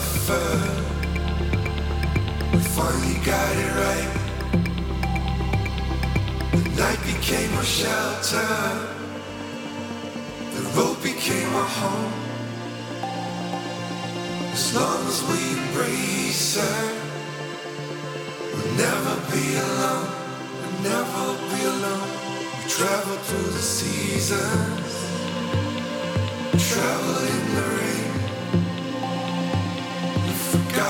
suffer. We finally got it right. The night became our shelter. The road became our home. As long as we embrace it, we'll never be alone. We'll never be alone. We travel through the seasons. We travel in the rain.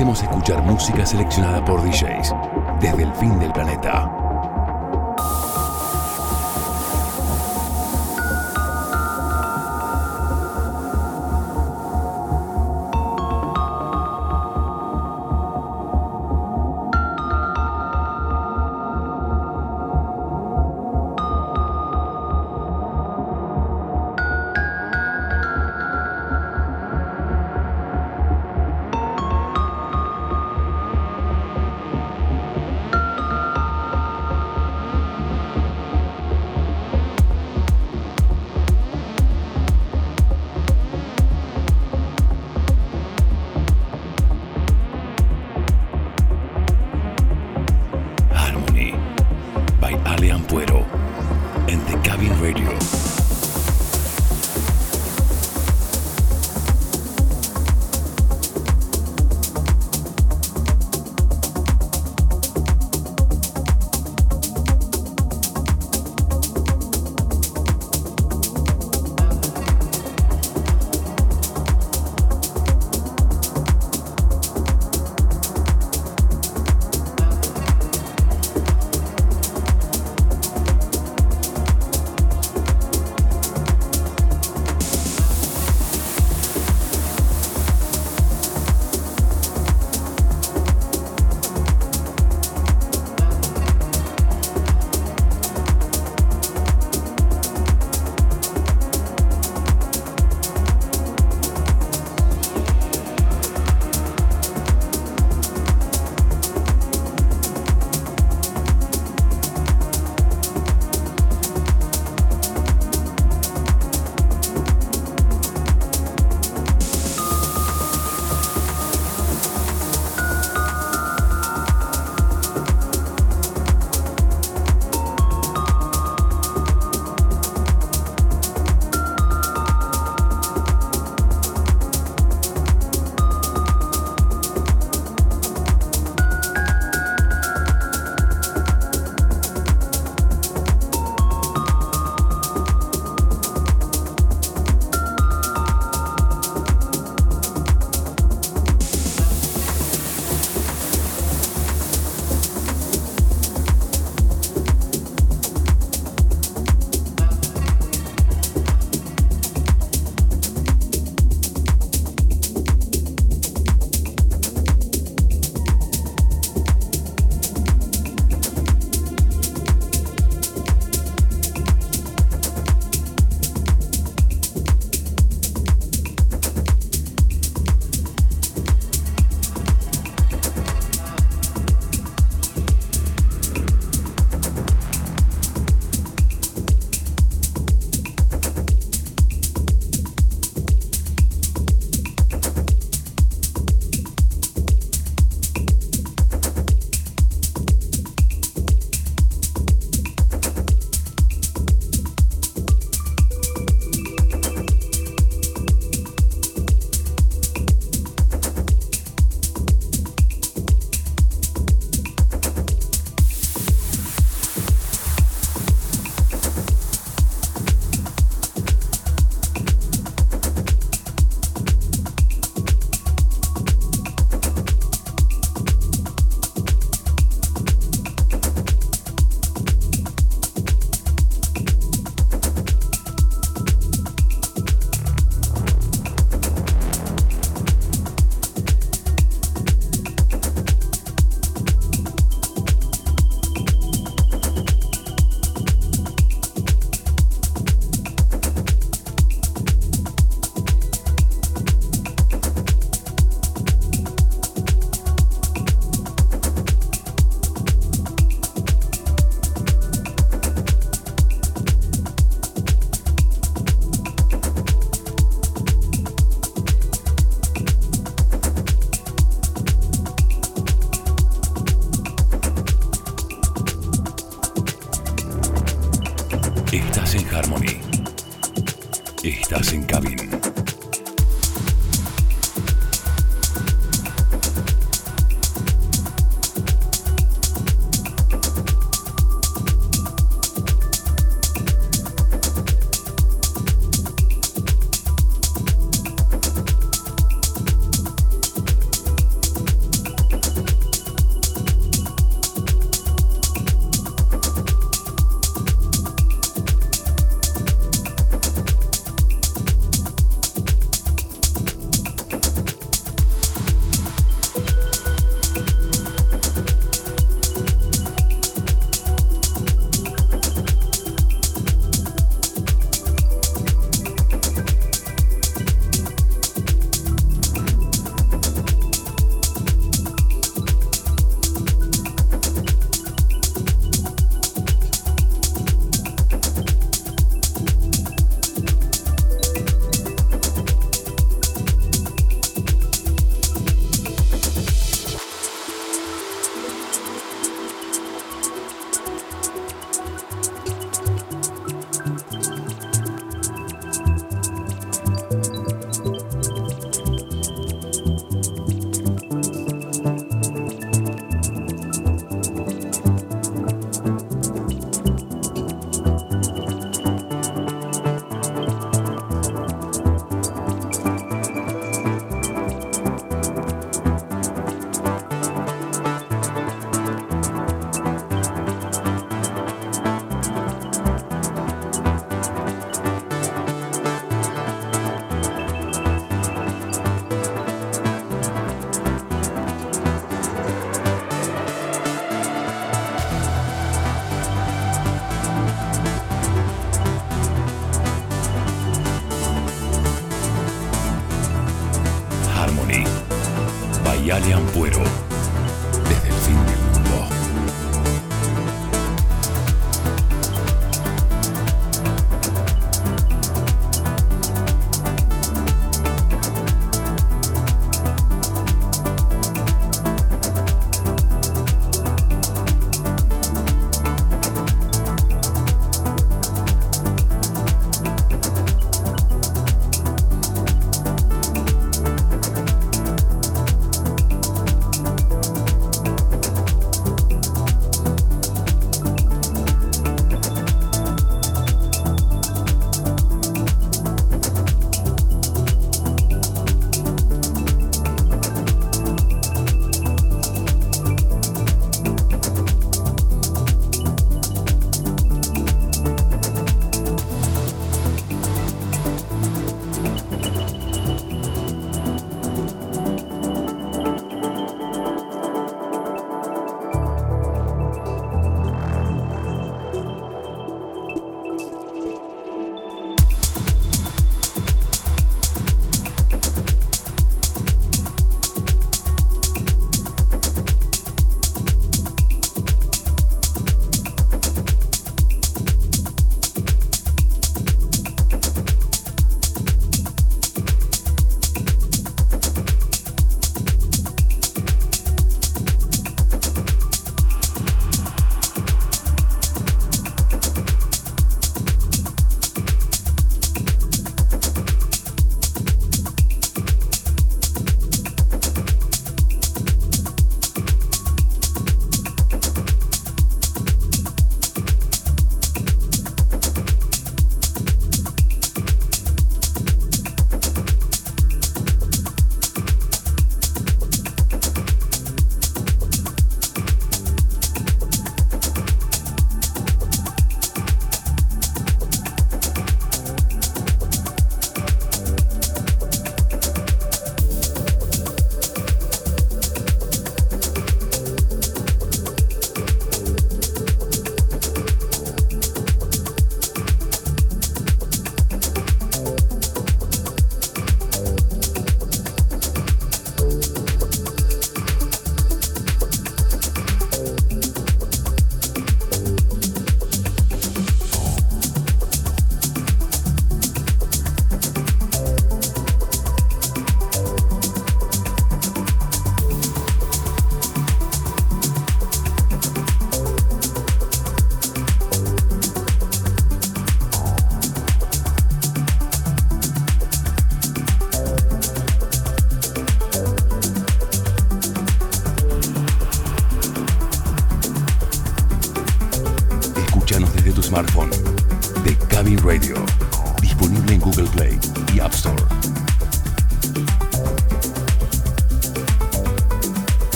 te hacemos escuchar música seleccionada por DJs desde el fin del planeta.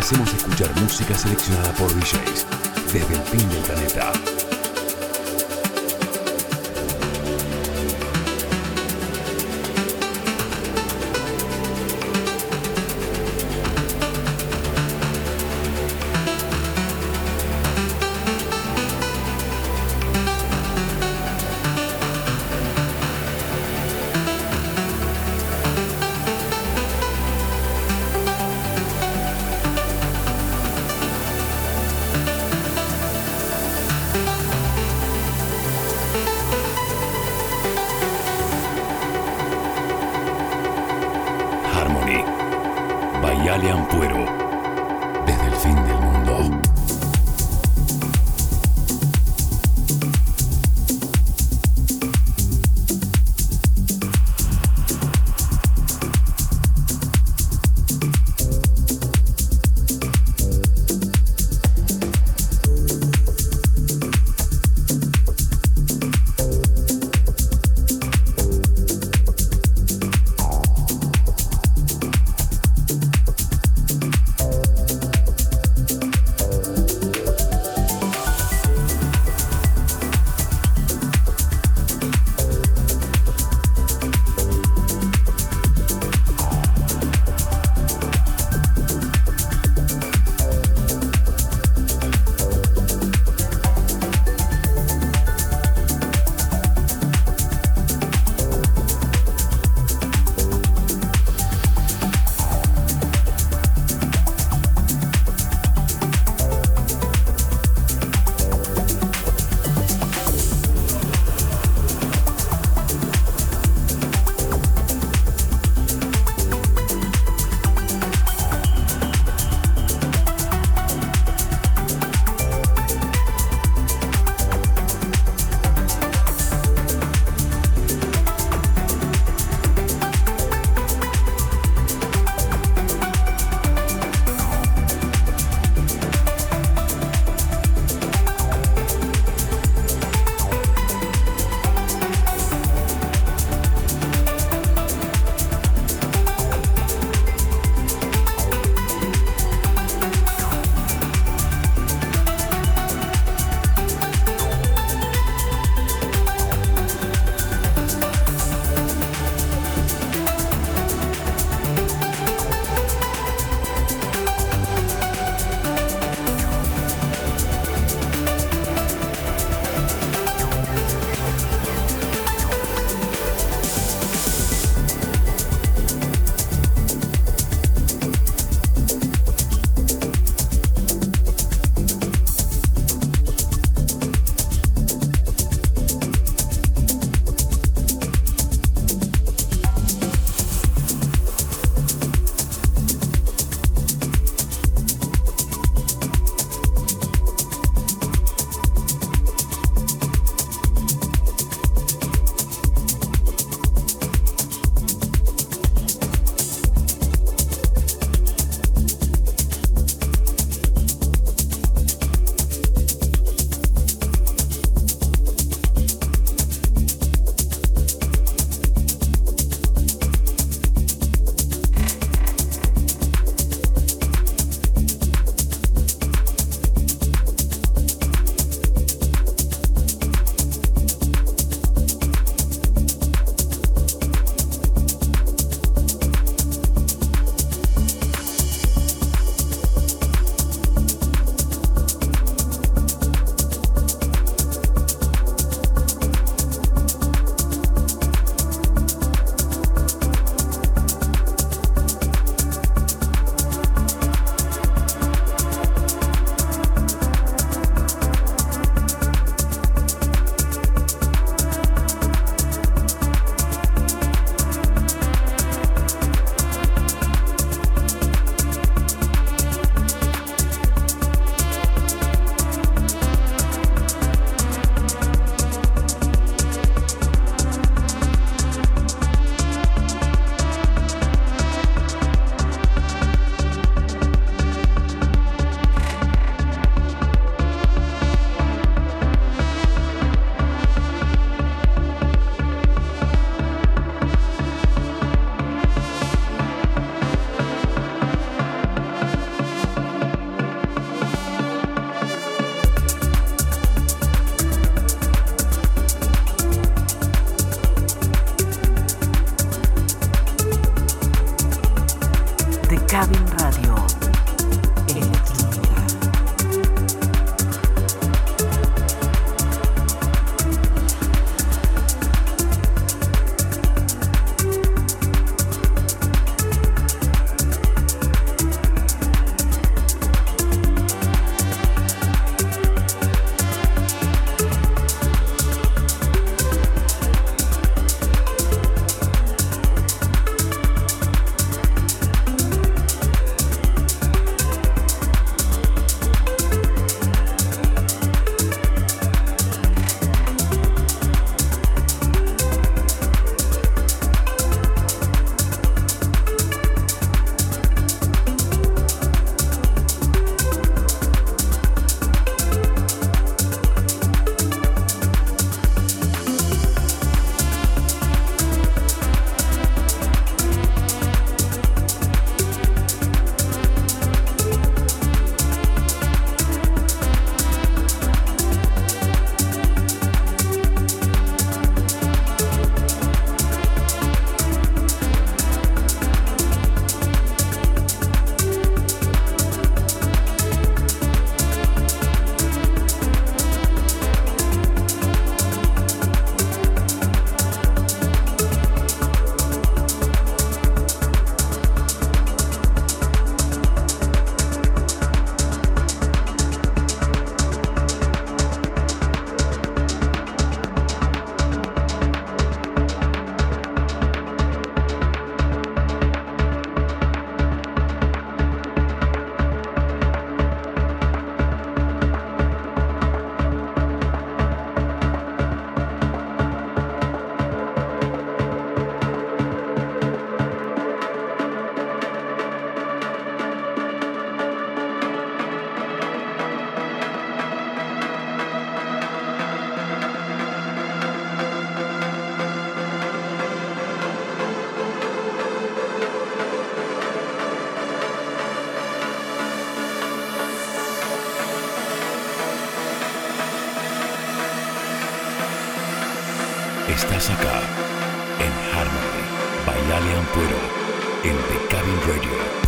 Hacemos escuchar música seleccionada por DJs desde el fin del planeta. En Harmony, by Alien Puero, en The Cabin Radio.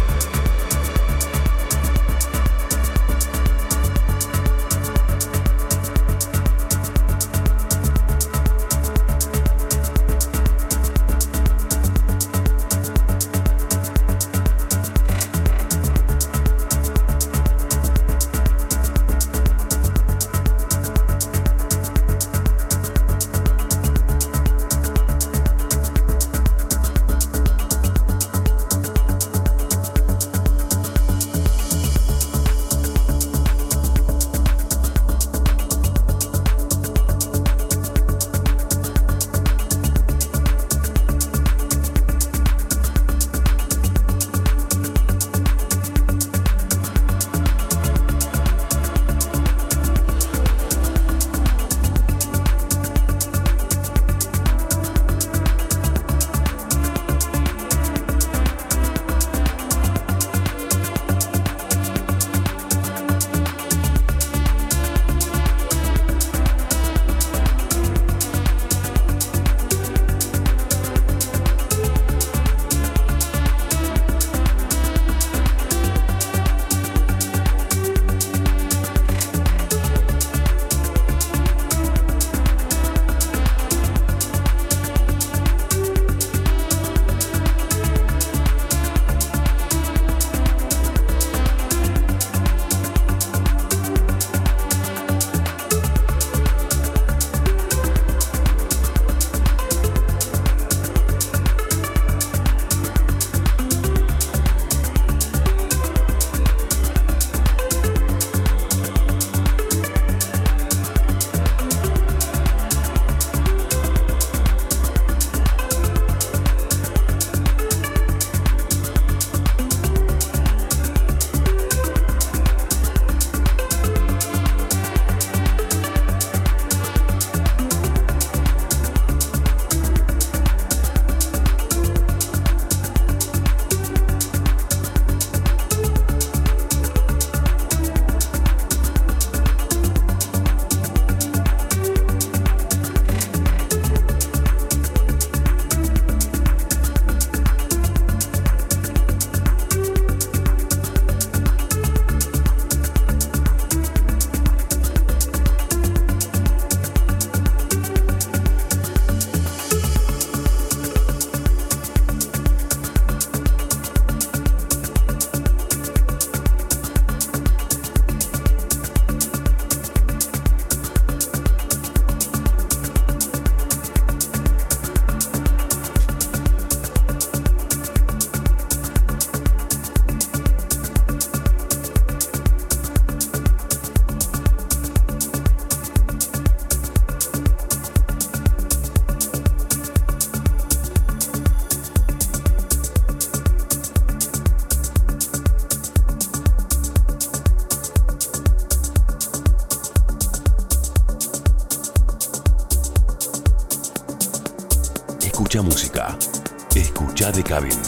Cabin.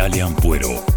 Yale Ampuero.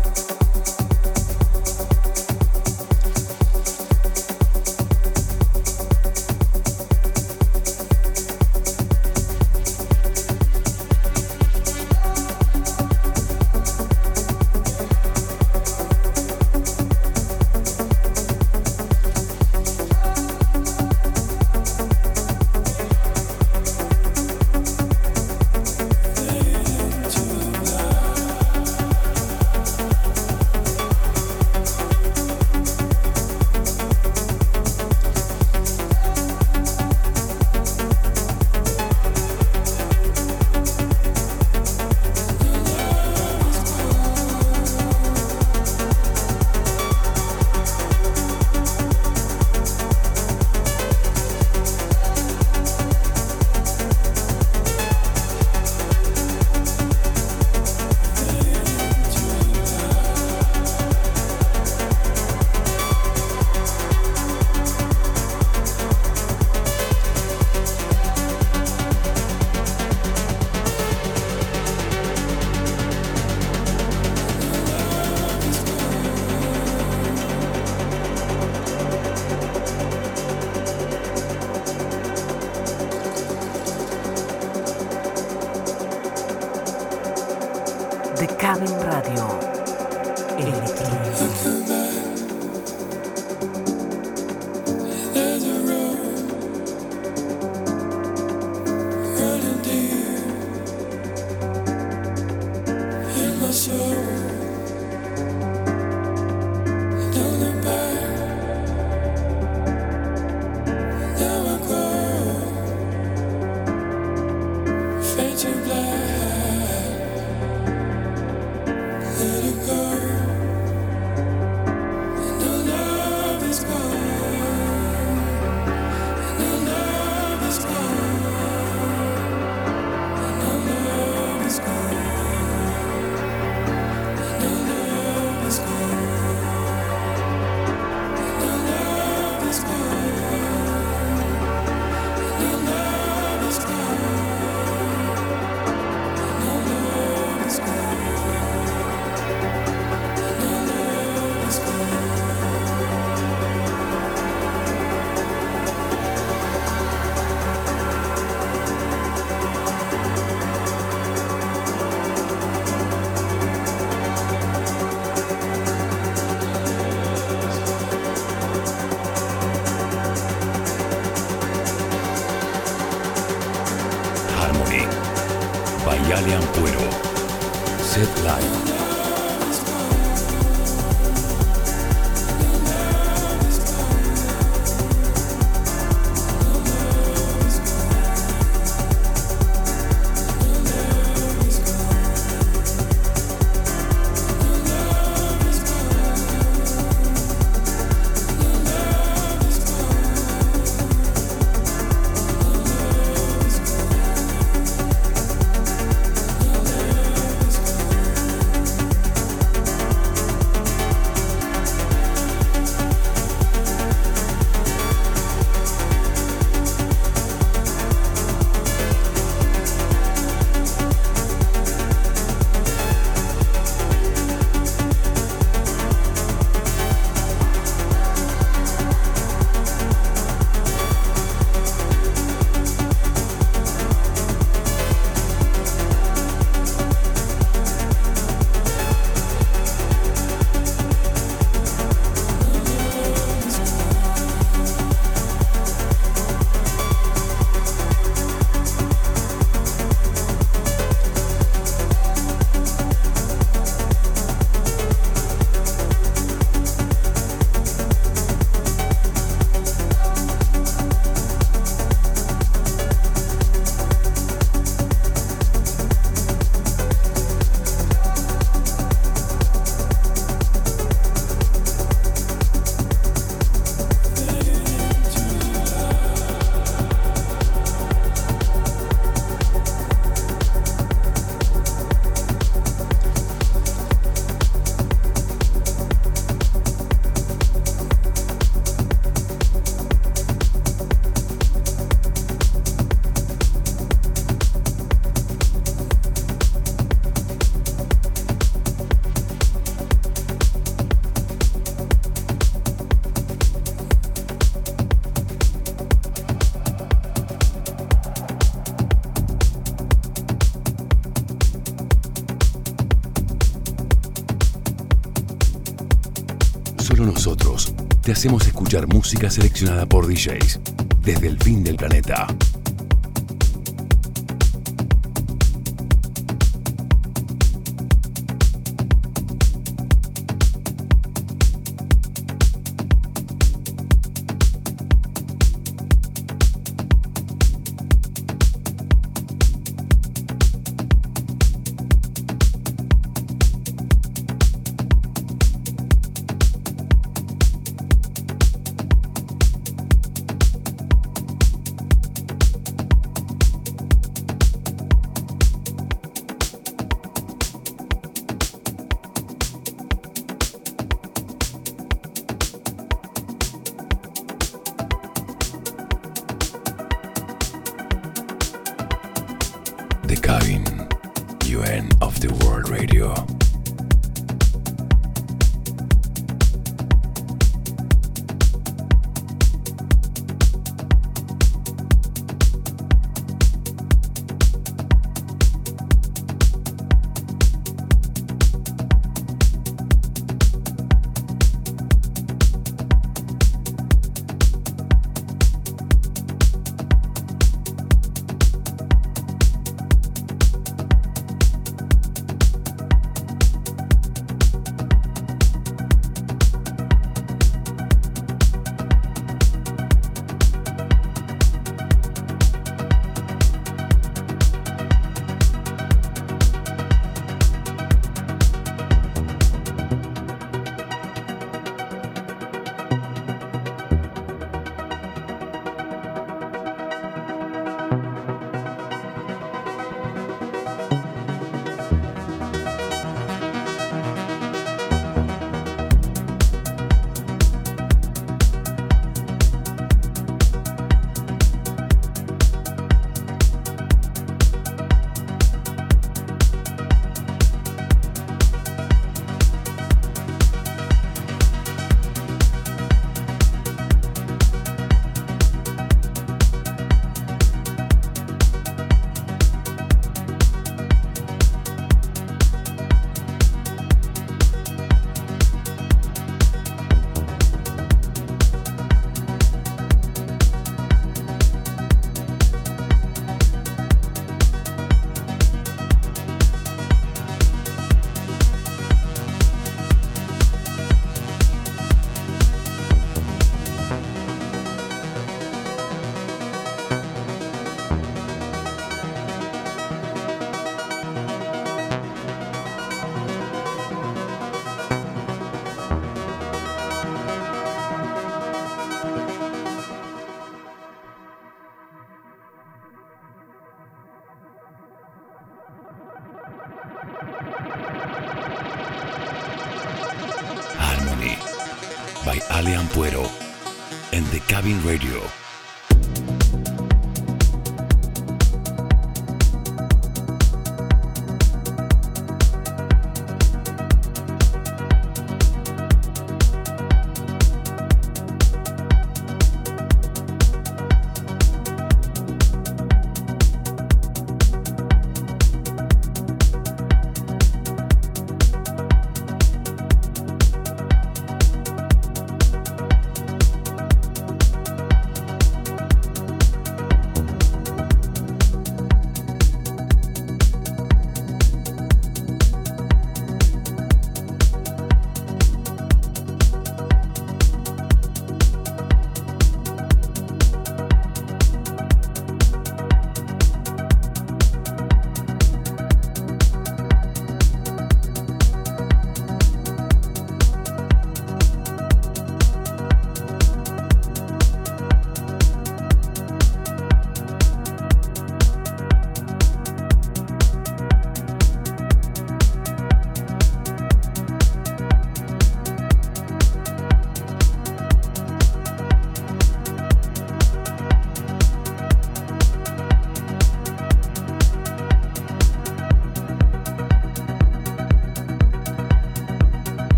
Hacemos escuchar música seleccionada por DJs desde el fin del planeta.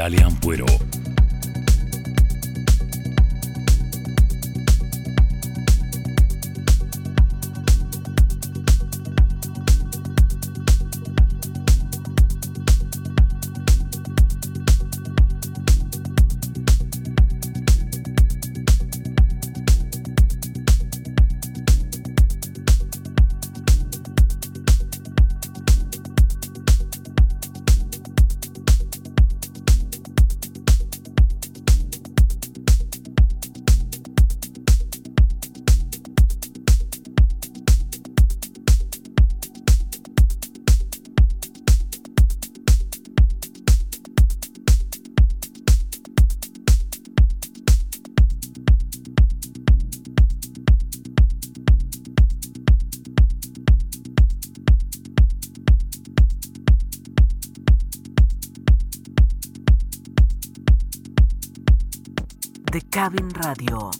By Ale Ampuero. Radio. Electrónica.